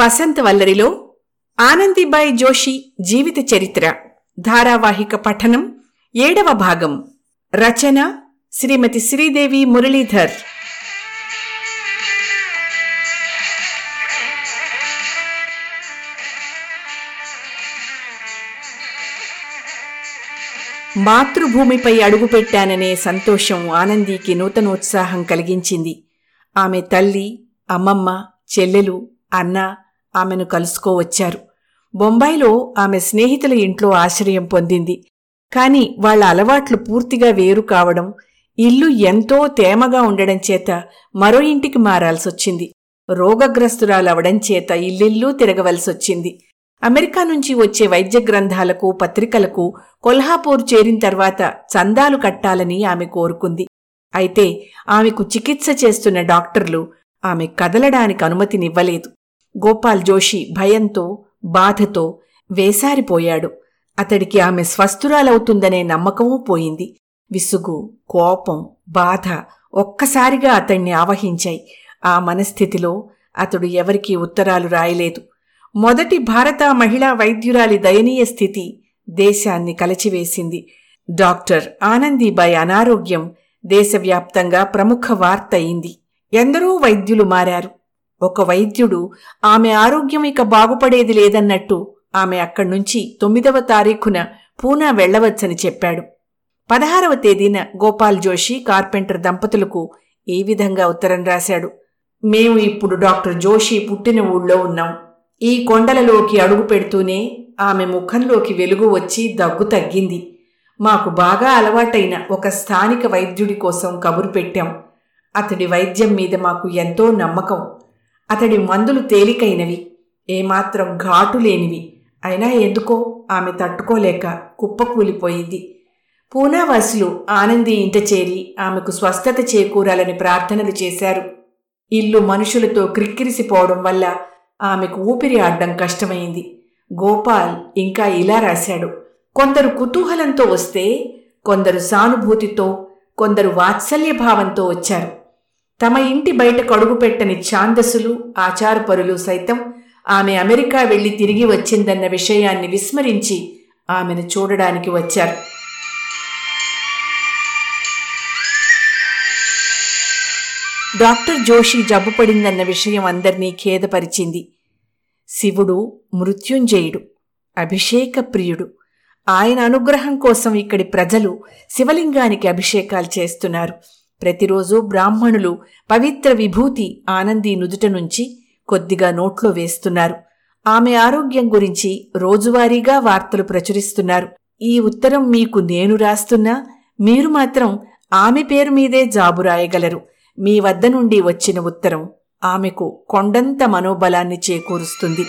వసంత వల్లరిలో ఆనందిబాయి జోషి జీవిత చరిత్ర ధారావాహిక పఠనం ఏడవ భాగం. రచన శ్రీమతి శ్రీదేవి మురళీధర్. మాతృభూమిపై అడుగుపెట్టాననే సంతోషం ఆనందీకి నూతనోత్సాహం కలిగించింది. ఆమె తల్లి అమ్మమ్మ చెల్లెలు అన్న ఆమెను కలుసుకోవచ్చారు. బొంబాయిలో ఆమె స్నేహితుల ఇంట్లో ఆశ్రయం పొందింది. కాని వాళ్ళ అలవాట్లు పూర్తిగా వేరు కావడం ఇల్లు ఎంతో తేమగా ఉండడం చేత మరో ఇంటికి మారాల్సొచ్చింది. రోగగ్రస్తురాలవడం చేత ఇల్లిల్లు తిరగవలసొచ్చింది. అమెరికా నుంచి వచ్చే వైద్య గ్రంథాలకు పత్రికలకు కొల్హాపూర్ చేరిన తర్వాత చందాలు కట్టాలని ఆమె కోరుకుంది. అయితే ఆమెకు చికిత్స చేస్తున్న డాక్టర్లు ఆమె కదలడానికి అనుమతినివ్వలేదు. గోపాల్ జోషి భయంతో బాధతో వేసారిపోయాడు. అతడికి ఆమె స్వస్థురాలవుతుందనే నమ్మకమూ పోయింది. విసుగు కోపం బాధ ఒక్కసారిగా అతణ్ణి ఆవహించాయి. ఆ మనస్థితిలో అతడు ఎవరికీ ఉత్తరాలు రాయలేదు. మొదటి భారత మహిళా వైద్యురాలి దయనీయ స్థితి దేశాన్ని కలచివేసింది. డాక్టర్ ఆనందీబాయి అనారోగ్యం దేశవ్యాప్తంగా ప్రముఖ వార్త అయింది. ఎందరో వైద్యులు మారారు. ఒక వైద్యుడు ఆమె ఆరోగ్యం ఇక బాగుపడేది లేదన్నట్టు ఆమె అక్కడ్నుంచి తొమ్మిదవ తారీఖున పూనా వెళ్ళవచ్చని చెప్పాడు. పదహారవ తేదీన గోపాల్ జోషి కార్పెంటర్ దంపతులకు ఈ విధంగా ఉత్తరం రాశాడు? మేము ఇప్పుడు డాక్టర్ జోషి పుట్టిన ఊళ్ళో ఉన్నాం. ఈ కొండలలోకి అడుగు పెడుతూనే ఆమె ముఖంలోకి వెలుగు వచ్చి దగ్గు తగ్గింది. మాకు బాగా అలవాటైన ఒక స్థానిక వైద్యుడి కోసం కబురు పెట్టాం. అతడి వైద్యం మీద మాకు ఎంతో నమ్మకం. అతడి మందులు తేలికైనవి ఏమాత్రం ఘాటు లేనివి. అయినా ఎందుకో ఆమె తట్టుకోలేక కుప్పకూలిపోయింది పూనావాసులు ఆనంది ఇంట చేరి ఆమెకు స్వస్థత చేకూరాలని ప్రార్థనలు చేశారు. ఇల్లు మనుషులతో క్రిక్కిరిసిపోవడం వల్ల ఆమెకు ఊపిరి ఆడడం కష్టమైంది. గోపాల్ ఇంకా ఇలా రాశాడు. కొందరు కుతూహలంతో వస్తే కొందరు సానుభూతితో కొందరు వాత్సల్య భావంతో వచ్చారు. తమ ఇంటి బయట కడుగుపెట్టని ఛాందసులు ఆచారపరులు సైతం ఆమె అమెరికా వెళ్ళి తిరిగి వచ్చిందన్న విషయాన్ని విస్మరించి ఆమెను చూడడానికి వచ్చారు. డాక్టర్ జోషి జబ్బుపడిందన్న విషయం అందరినీ ఖేదపరిచింది. శివుడు మృత్యుంజయుడు అభిషేక ప్రియుడు ఆయన అనుగ్రహం కోసం ఇక్కడి ప్రజలు శివలింగానికి అభిషేకాలు చేస్తున్నారు. ప్రతిరోజు బ్రాహ్మణులు పవిత్ర విభూతి ఆనంది నుదుట నుంచి కొద్దిగా నోట్లో వేస్తున్నారు. ఆమె ఆరోగ్యం గురించి రోజువారీగా వార్తలు ప్రచురిస్తున్నారు. ఈ ఉత్తరం మీకు నేను రాస్తున్నా మీరు మాత్రం ఆమె పేరు మీదే జాబు రాయగలరు. మీ వద్ద నుండి వచ్చిన ఉత్తరం ఆమెకు కొండంత మనోబలాన్ని చేకూరుస్తుంది.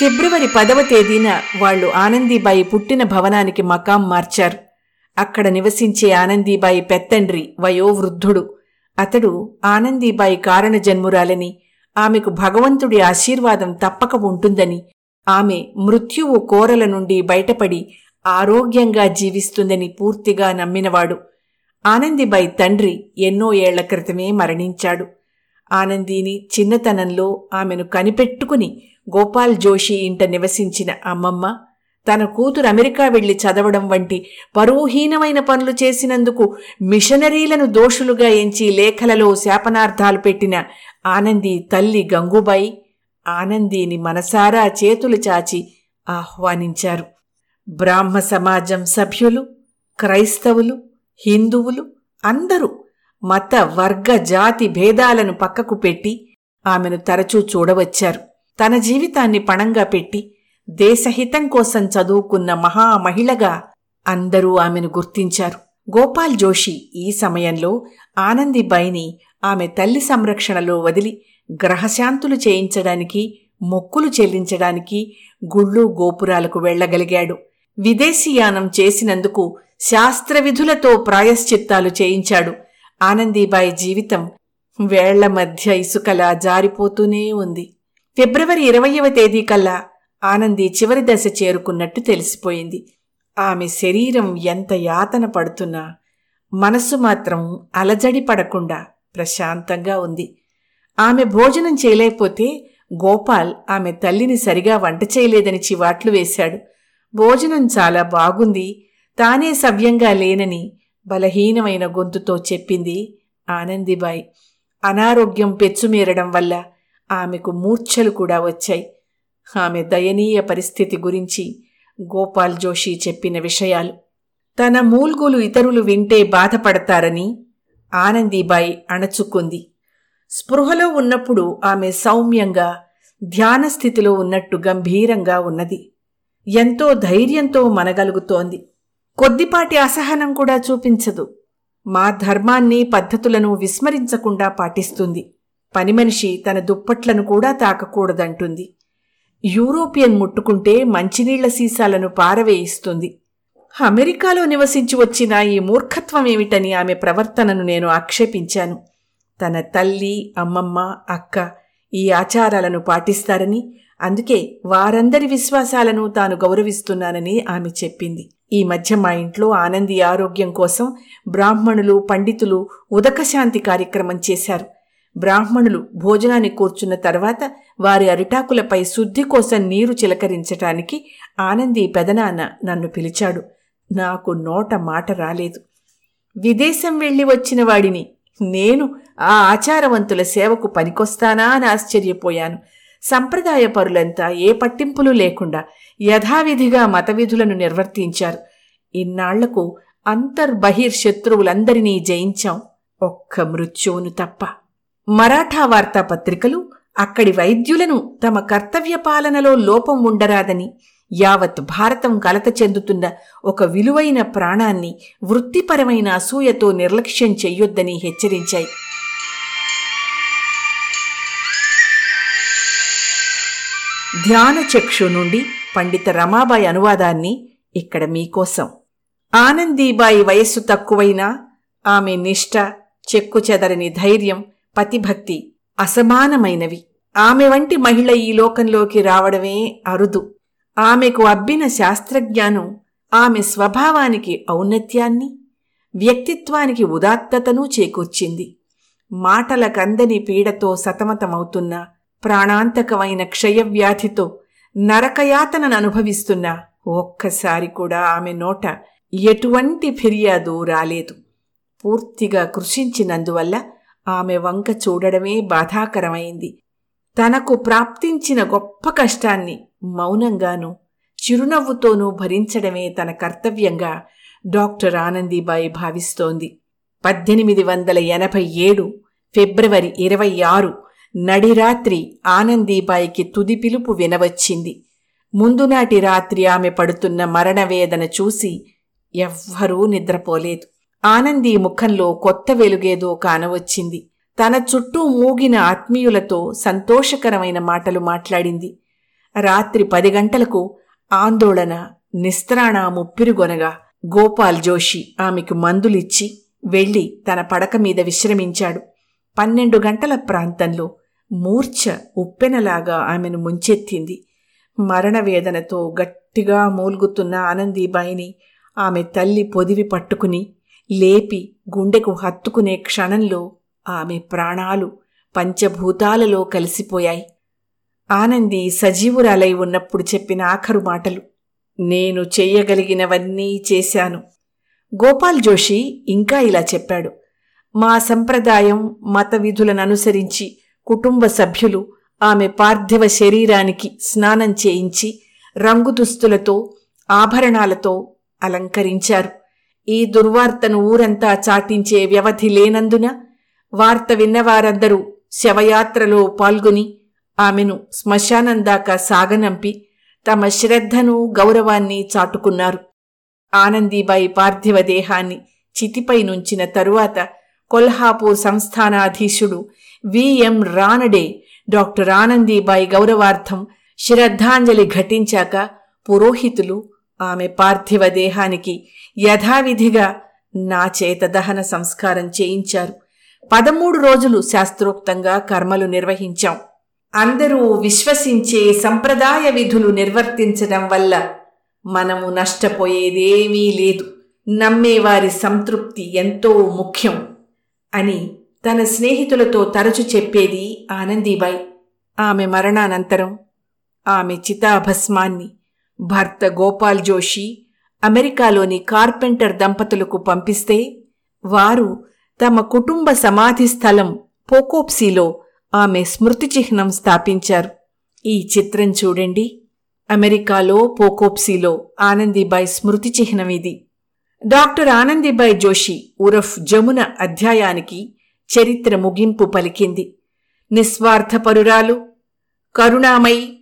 ఫిబ్రవరి పదవ తేదీన వాళ్ళు ఆనందీబాయి పుట్టిన భవనానికి మకాం మార్చారు. అక్కడ నివసించే ఆనందీబాయి పెత్తండ్రి వయోవృద్ధుడు. అతడు ఆనందీబాయి కారణ జన్మురాలని ఆమెకు భగవంతుడి ఆశీర్వాదం తప్పక ఉంటుందని ఆమె మృత్యువు కోరల నుండి బయటపడి ఆరోగ్యంగా జీవిస్తుందని పూర్తిగా నమ్మినవాడు. ఆనందిబాయి తండ్రి ఎన్నో ఏళ్ళ క్రితమే మరణించాడు. ఆనందీని చిన్నతనంలో ఆమెను కనిపెట్టుకుని గోపాల్ జోషి ఇంట నివసించిన అమ్మమ్మ తన కూతురు అమెరికా వెళ్ళి చదవడం వంటి పరువుహీనమైన పనులు చేసినందుకు మిషనరీలను దోషులుగా ఎంచి లేఖలలో శాపనార్థాలు పెట్టిన ఆనంది తల్లి గంగుబాయి ఆనందీని మనసారా చేతులు చాచి ఆహ్వానించారు. బ్రాహ్మ సమాజం సభ్యులు క్రైస్తవులు హిందువులు అందరూ మత వర్గ జాతి భేదాలను పక్కకు పెట్టి ఆమెను తరచూ చూడవచ్చారు. తన జీవితాన్ని పణంగా పెట్టి దేశహితం కోసం చదువుకున్న మహామహిళగా అందరూ ఆమెను గుర్తించారు. గోపాల్ జోషి ఈ సమయంలో ఆనందిబాయిని ఆమె తల్లి సంరక్షణలో వదిలి గ్రహశాంతులు చేయించడానికి మొక్కులు చెల్లించడానికి గుళ్ళు గోపురాలకు వెళ్ళగలిగాడు విదేశీయానం చేసినందుకు శాస్త్రవిధులతో ప్రాయశ్చిత్తాలు చేయించాడు. ఆనందీబాయి జీవితం వేళ్ళ మధ్య ఇసుకలా జారిపోతూనే ఉంది. ఫిబ్రవరి ఇరవయవ తేదీ కల్లా ఆనంది చివరి దశ చేరుకున్నట్టు తెలిసిపోయింది. ఆమె శరీరం ఎంత యాతన పడుతున్నా మనసు మాత్రం అలజడి పడకుండా ప్రశాంతంగా ఉంది. ఆమె భోజనం చేయలేకపోతే గోపాల్ ఆమె తల్లిని సరిగా వంట చేయలేదని చివాట్లు వేశాడు. భోజనం చాలా బాగుంది తానే సవ్యంగా లేనని బలహీనమైన గొంతుతో చెప్పింది ఆనందిబాయ్. అనారోగ్యం పెచ్చుమీరడం వల్ల ఆమెకు మూర్ఛలు కూడా వచ్చాయి. ఆమె దయనీయ పరిస్థితి గురించి గోపాల్ జోషి చెప్పిన విషయాలు. తన మూల్గులు ఇతరులు వింటే బాధపడతారని ఆనందీబాయి అణచుకుంది. స్పృహలో ఉన్నప్పుడు ఆమె సౌమ్యంగా ధ్యానస్థితిలో ఉన్నట్టు గంభీరంగా ఉన్నది. ఎంతో ధైర్యంతో మనగలుగుతోంది. కొద్దిపాటి అసహనం కూడా చూపించదు. మా ధర్మాన్ని పద్ధతులను విస్మరించకుండా పాటిస్తుంది. పనిమనిషి తన దుప్పట్లను కూడా తాకకూడదంటుంది. యూరోపియన్ ముట్టుకుంటే మంచినీళ్ళ సీసాలను పారవేయిస్తుంది. అమెరికాలో నివసించి వచ్చిన ఈ మూర్ఖత్వం ఏమిటని ఆమె ప్రవర్తనను నేను ఆక్షేపించాను. తన తల్లి అమ్మమ్మ అక్క ఈ ఆచారాలను పాటిస్తారని అందుకే వారందరి విశ్వాసాలను తాను గౌరవిస్తున్నానని ఆమె చెప్పింది. ఈ మధ్య మా ఇంట్లో ఆనంది ఆరోగ్యం కోసం బ్రాహ్మణులు పండితులు ఉదకశాంతి కార్యక్రమం చేశారు. బ్రాహ్మణులు భోజనాన్ని కూర్చున్న తర్వాత వారి అరిటాకులపై శుద్ధి కోసం నీరు చిలకరించటానికి ఆనంది పెదనాన్న నన్ను పిలిచాడు. నాకు నోట మాట రాలేదు. విదేశం వెళ్ళి వచ్చిన వాడిని నేను ఆ ఆచారవంతుల సేవకు పనికొస్తానా అని ఆశ్చర్యపోయాను. సంప్రదాయ పరులంతా ఏ పట్టింపులు లేకుండా యథావిధిగా మతవిధులను నిర్వర్తించారు. ఇన్నాళ్ళకు అంతర్బహిర్ శత్రువులందరినీ జయించాం. ఒక్క మృత్యువును తప్ప. మరాఠా వార్తాపత్రికలు అక్కడి వైద్యులను తమ కర్తవ్య పాలనలో లోపం ఉండరాదని యావత్ భారతం కలత చెందుతున్న ఒక విలువైన ప్రాణాన్ని వృత్తిపరమైన అసూయతో నిర్లక్ష్యం చెయ్యొద్దని హెచ్చరించాయి. ధ్యాన చక్షు నుండి పండిత రమాబాయి అనువాదాన్ని ఇక్కడ మీకోసం. ఆనందీబాయి వయస్సు తక్కువైనా ఆమె నిష్ఠ చెక్కు చెదరని ధైర్యం పతిభక్తి అసమానమైనవి. ఆమె వంటి మహిళ ఈ లోకంలోకి రావడమే అరుదు. ఆమెకు అబ్బిన శాస్త్రజ్ఞానం ఆమె స్వభావానికి ఔన్నత్యాన్ని వ్యక్తిత్వానికి ఉదాత్తతను చేకూర్చింది. మాటలకందని పీడతో సతమతమవుతున్న ప్రాణాంతకమైన క్షయవ్యాధితో నరకయాతనను అనుభవిస్తున్న ఒక్కసారి కూడా ఆమె నోట ఎటువంటి ఫిర్యాదు రాలేదు. పూర్తిగా కృషించినందువల్ల ఆమె వంక చూడడమే బాధాకరమైంది. తనకు ప్రాప్తించిన గొప్ప కష్టాన్ని మౌనంగానూ చిరునవ్వుతోనూ భరించడమే తన కర్తవ్యంగా డాక్టర్ ఆనందీబాయి భావిస్తోంది. పద్దెనిమిది వందల ఎనభై ఏడు ఫిబ్రవరి ఇరవై ఆరు నడిరాత్రి ఆనందీబాయికి తుది పిలుపు వినవచ్చింది. ముందునాటి రాత్రి ఆమె పడుతున్న మరణవేదన చూసి ఎవ్వరూ నిద్రపోలేదు. ఆనంది ముఖంలో కొత్త వెలుగేదో కానవచ్చింది. తన చుట్టూ మూగిన ఆత్మీయులతో సంతోషకరమైన మాటలు మాట్లాడింది. రాత్రి పది గంటలకు ఆందోళన నిస్త్రాణ ముప్పిరుగొనగా గోపాల్ జోషి ఆమెకు మందులిచ్చి వెళ్ళి తన పడక మీద విశ్రమించాడు. పన్నెండు గంటల ప్రాంతంలో మూర్ఛ ఉప్పెనలాగా ఆమెను ముంచెత్తింది. మరణవేదనతో గట్టిగా మూల్గుతున్న ఆనందీబాయిని ఆమె తల్లి పొదివి పట్టుకుని లేపి గుండెకు హత్తుకునే క్షణంలో ఆమె ప్రాణాలు పంచభూతాలలో కలిసిపోయాయి. ఆనంది సజీవురాలై ఉన్నప్పుడు చెప్పిన ఆఖరు మాటలు నేను చెయ్యగలిగినవన్నీ చేశాను. గోపాల్ జోషి ఇంకా ఇలా చెప్పాడు మా సంప్రదాయం మత విధులను అనుసరించి కుటుంబ సభ్యులు ఆమె పార్థివ శరీరానికి స్నానం చేయించి రంగు దుస్తులతో ఆభరణాలతో అలంకరించారు. ఈ దుర్వార్తను ఊరంతా చాటించే వ్యవధి లేనందున వార్త విన్నవారందరూ శవయాత్రలో పాల్గొని ఆమెను శ్మశానం దాకా సాగనంపి తమ శ్రద్ధను గౌరవాన్ని చాటుకున్నారు. ఆనందీబాయి పార్థివ దేహాన్ని చితిపై నుంచిన తరువాత Kolhapur సంస్థానాధీశుడు V M Ranade doctor Anandibai గౌరవార్థం శ్రద్ధాంజలి ఘటించాక పురోహితులు ఆమె పార్థివ దేహానికి యథావిధిగా నా చేత దహన సంస్కారం చేయించారు. పదమూడు రోజులు శాస్త్రోక్తంగా కర్మలు నిర్వహించాం. అందరూ విశ్వసించే సంప్రదాయ విధులు నిర్వర్తించడం వల్ల మనము నష్టపోయేదేమీ లేదు. నమ్మేవారి సంతృప్తి ఎంతో ముఖ్యం అని తన స్నేహితులతో తరచు చెప్పేది ఆనందీబాయి. ఆమె మరణానంతరం ఆమె చితాభస్మాన్ని భర్త గోపాల్ జోషి అమెరికాలోని కార్పెంటర్ దంపతులకు పంపిస్తే వారు తమ కుటుంబ సమాధి స్థలం పోకోప్సీలో ఆమె స్మృతి చిహ్నం స్థాపించారు. ఈ చిత్రం చూడండి. అమెరికాలో పోకోప్సీలో ఆనందీబాయి స్మృతి చిహ్నం ఇది. డాక్టర్ ఆనందీబాయి జోషి ఉరఫ్ జమున అధ్యాయానికి చరిత్ర ముగింపు పలికింది. నిస్వార్థపరురాలు కరుణామయి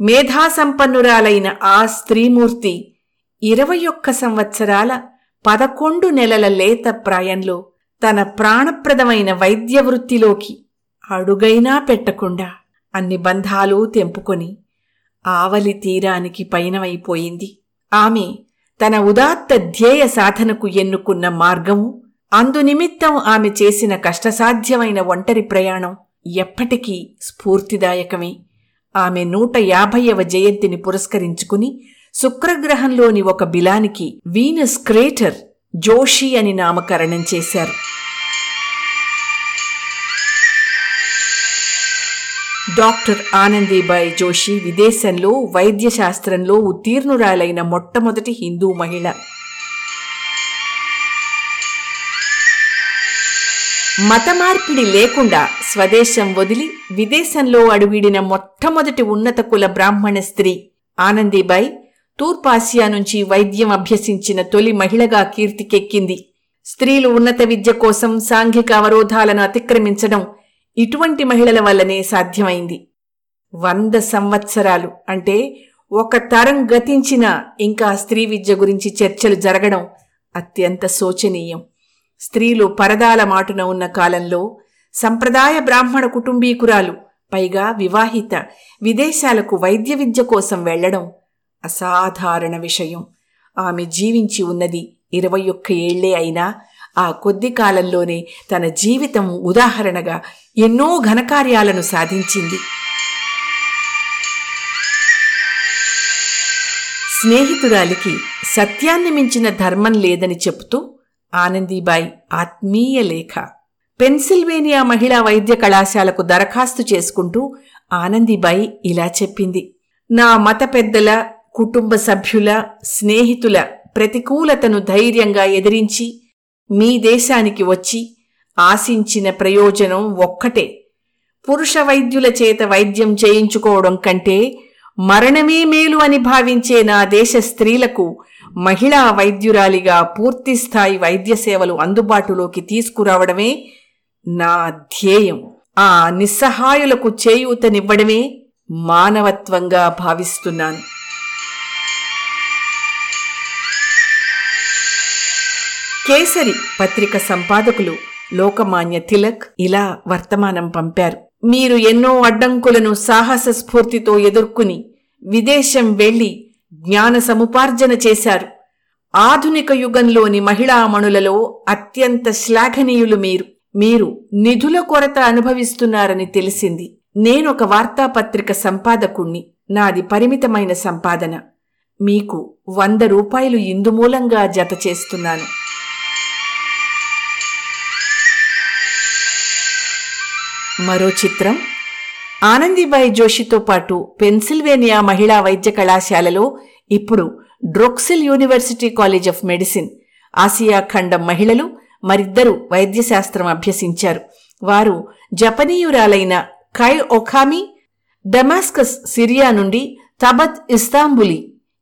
మేధాసంపన్నురాలైన ఆ స్త్రీమూర్తి ఇరవై ఒక్క సంవత్సరాల పదకొండు నెలల లేత ప్రాయంలో తన ప్రాణప్రదమైన వైద్య వృత్తిలోకి అడుగైనా పెట్టకుండా అన్ని బంధాలు తెంపుకొని ఆవలి తీరానికి పయనమైపోయింది. ఆమె తన ఉదాత్త ధ్యేయ సాధనకు ఎన్నుకున్న మార్గము అందునిమిత్తం ఆమె చేసిన కష్టసాధ్యమైన ఒంటరి ప్రయాణం ఎప్పటికీ స్ఫూర్తిదాయకమే. ఆమె నూట యాభైవ జయంతిని పురస్కరించుకుని శుక్రగ్రహంలోని ఒక బిలానికి వీనస్ క్రేటర్ జోషి అని నామకరణం చేశారు. డాక్టర్ ఆనందీబాయి జోషి విదేశంలో వైద్యశాస్త్రంలో ఉత్తీర్ణురాలైన మొట్టమొదటి హిందూ మహిళ. మత మార్పిడి లేకుండా స్వదేశం వదిలి విదేశంలో అడుగిడిన మొట్టమొదటి ఉన్నత కుల బ్రాహ్మణ స్త్రీ ఆనందీబాయి తూర్పాసియా నుంచి వైద్యం అభ్యసించిన తొలి మహిళగా కీర్తికెక్కింది. స్త్రీలు ఉన్నత విద్య కోసం సాంఘిక అవరోధాలను అతిక్రమించడం ఇటువంటి మహిళల వల్లనే సాధ్యమైంది. వంద సంవత్సరాలు అంటే ఒక తరం గతించిన ఇంకా స్త్రీ విద్య గురించి చర్చలు జరగడం అత్యంత శోచనీయం. స్త్రీలు పరదాల మాటున ఉన్న కాలంలో సంప్రదాయ బ్రాహ్మణ కుటుంబీకురాలు పైగా వివాహిత విదేశాలకు వైద్య విద్య కోసం వెళ్ళడం అసాధారణ విషయం. ఆమె జీవించి ఉన్నది ఇరవై ఒక్క ఏళ్ళే అయినా ఆ కొద్ది కాలంలోనే తన జీవితం ఉదాహరణగా ఎన్నో ఘనకార్యాలను సాధించింది. స్నేహితురాలికి సత్యాన్ని మించిన ధర్మం లేదని చెబుతూ ఆనందీబాయి ఆత్మీయ లేఖ. పెన్సిల్వేనియా మహిళా వైద్య కళాశాలకు దరఖాస్తు చేసుకుంటూ ఆనందీబాయి ఇలా చెప్పింది. నా మత పెద్దల కుటుంబ సభ్యుల స్నేహితుల ప్రతికూలతను ధైర్యంగా ఎదిరించి మీ దేశానికి వచ్చి ఆశించిన ప్రయోజనం ఒక్కటే. పురుష వైద్యుల చేత వైద్యం చేయించుకోవడం కంటే మరణమే మేలు అని భావించే నా దేశ స్త్రీలకు మహిళా వైద్యురాలిగా పూర్తిస్థాయి వైద్య సేవలు అందుబాటులోకి తీసుకురావడమే నా ధ్యేయం. ఆ నిస్సహాయులకు చేయూతనివ్వడమే మానవత్వంగా భావిస్తున్నాను. కేసరి పత్రిక సంపాదకులు లోకమాన్య తిలక్ ఇలా వర్తమానం పంపారు. మీరు ఎన్నో అడ్డంకులను సాహస స్ఫూర్తితో ఎదుర్కొని విదేశం వెళ్ళి జ్ఞాన సముపార్జన చేశారు. ఆధునిక యుగంలోని మహిళామణులలో అత్యంత శ్లాఘనీయులు మీరు. మీరు నిధుల కొరత అనుభవిస్తున్నారని తెలిసింది. నేనొక వార్తాపత్రిక సంపాదకుణ్ణి. నాది పరిమితమైన సంపాదన. మీకు వంద రూపాయలు ఇందుమూలంగా జత చేస్తున్నాను. మరో చిత్రం ఆనందీబాయి జోషితో పాటు పెన్సిల్వేనియా మహిళా వైద్య కళాశాలలో ఇప్పుడు Drexel university college of medicine. Asia ఖండం మహిళలు మరిద్దరు వైద్యశాస్త్రం అభ్యసించారు. వారు జపనీయురాలైన కై ఒఖామి డమాస్కస్ సిరియా నుండి తబత్ ఇస్తాంబులి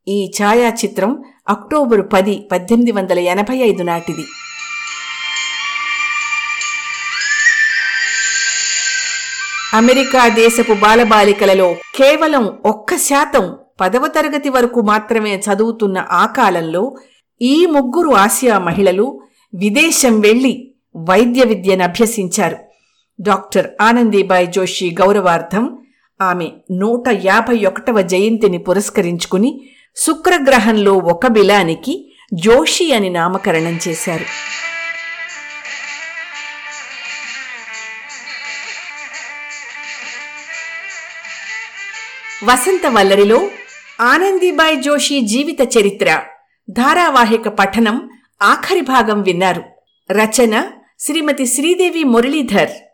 ఈ ఛాయాచిత్రం అక్టోబరు పది పద్దెనిమిది వందల ఎనభై ఐదు నాటిది. అమెరికా దేశపు బాలబాలికలలో కేవలం ఒక్క శాతం పదవ తరగతి వరకు మాత్రమే చదువుతున్న ఆ కాలంలో ఈ ముగ్గురు ఆసియా మహిళలు విదేశం వెళ్ళి వైద్య విద్యను అభ్యసించారు. డాక్టర్ ఆనందీబాయ్ జోషి గౌరవార్థం ఆమె నూట యాభై ఒకటవ జయంతిని పురస్కరించుకుని శుక్రగ్రహంలో ఒక బిలానికి జోషి అని నామకరణం చేశారు. వసంత వల్లరిలో ఆనందీబాయి జోషి జీవిత చరిత్ర ధారావాహిక పఠనం ఆఖరి భాగం విన్నారు. రచన శ్రీమతి శ్రీదేవి మురళీధర్.